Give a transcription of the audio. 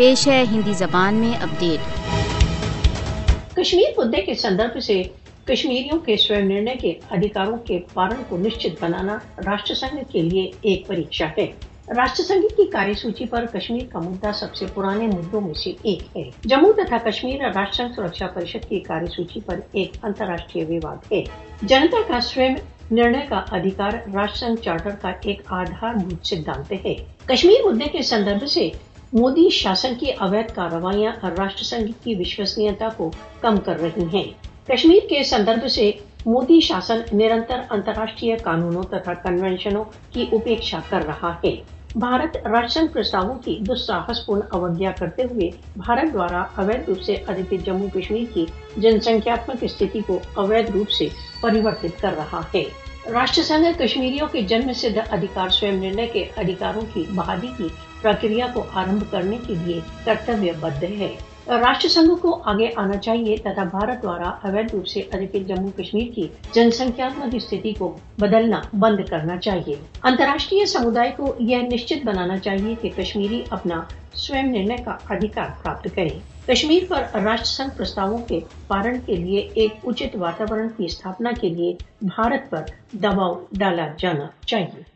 پیش ہے ہندی زبان میں اپڈیٹ۔ کشمیر مدعے کے سندرب سے کشمیریوں کے سوئم نرنے کے ادھیکاروں کے پالن کو نشچت بنانا راشٹر سنگھ کے لیے ایک پریکشا ہے۔ راشٹر سنگھ کی کاریہ سوچی پر کشمیر کا مدعا سب سے پرانے مدعوں میں سے ایک ہے۔ جموں تتھا کشمیر اور راشٹر سنگھ سرکشا پریشد کی کاریہ سوچی پر ایک انترراشٹریہ وواد ہے۔ جنتا کا سوئم نرنے کا ادھیکار راشٹر سنگھ چارٹر کا ایک آدھار بھوت سدھانت ہے کشمیر مدعے کے سندرب سے مودی شاسن کی اویدھ کارروائیاں راشٹر سنگھ کی وشوسنیتا کو کم کر رہی ہیں۔ کشمیر کے سندرب سے مودی شاسن نرنتر انترراشٹریہ قانونوں تتھا کنونشنوں کی اپیکشا کر رہا ہے۔ بھارت راشن پرستاووں کی دساہس پورن اوگیا کرتے ہوئے بھارت دوارا اویدھ روپ سے ادھت جموں کشمیر کی جن سنکھیاتمک استھتی کو اویدھ روپ سے پریورتت کر رہا ہے۔ راشٹر سنگھ کشمیریوں کے جنم سدھ ادھیکار سوئم نرنے کے ادھیکاروں کی بحالی کی پرکریا کو آرمبھ کرنے کے لیے کرتویہ بدھ ہے۔ راشٹر سنگھ کو آگے آنا چاہیے تتھا بھارت دوارا اویدھ روپ سے ادھکت جموں کشمیر کی جن سنکھیاتمک استھتی کو بدلنا بند کرنا چاہیے انترراشٹریہ سمودائے کو یہ نشچت بنانا چاہیے کہ کشمیری اپنا سوئم نرنے کا ادھیکار پراپت کرے کشمیر پر راشٹر سنگھ پرستاووں کے پالن کے لیے ایک اچت واتاورن کی استھاپنا کے لیے بھارت پر دباؤ ڈالا جانا چاہیے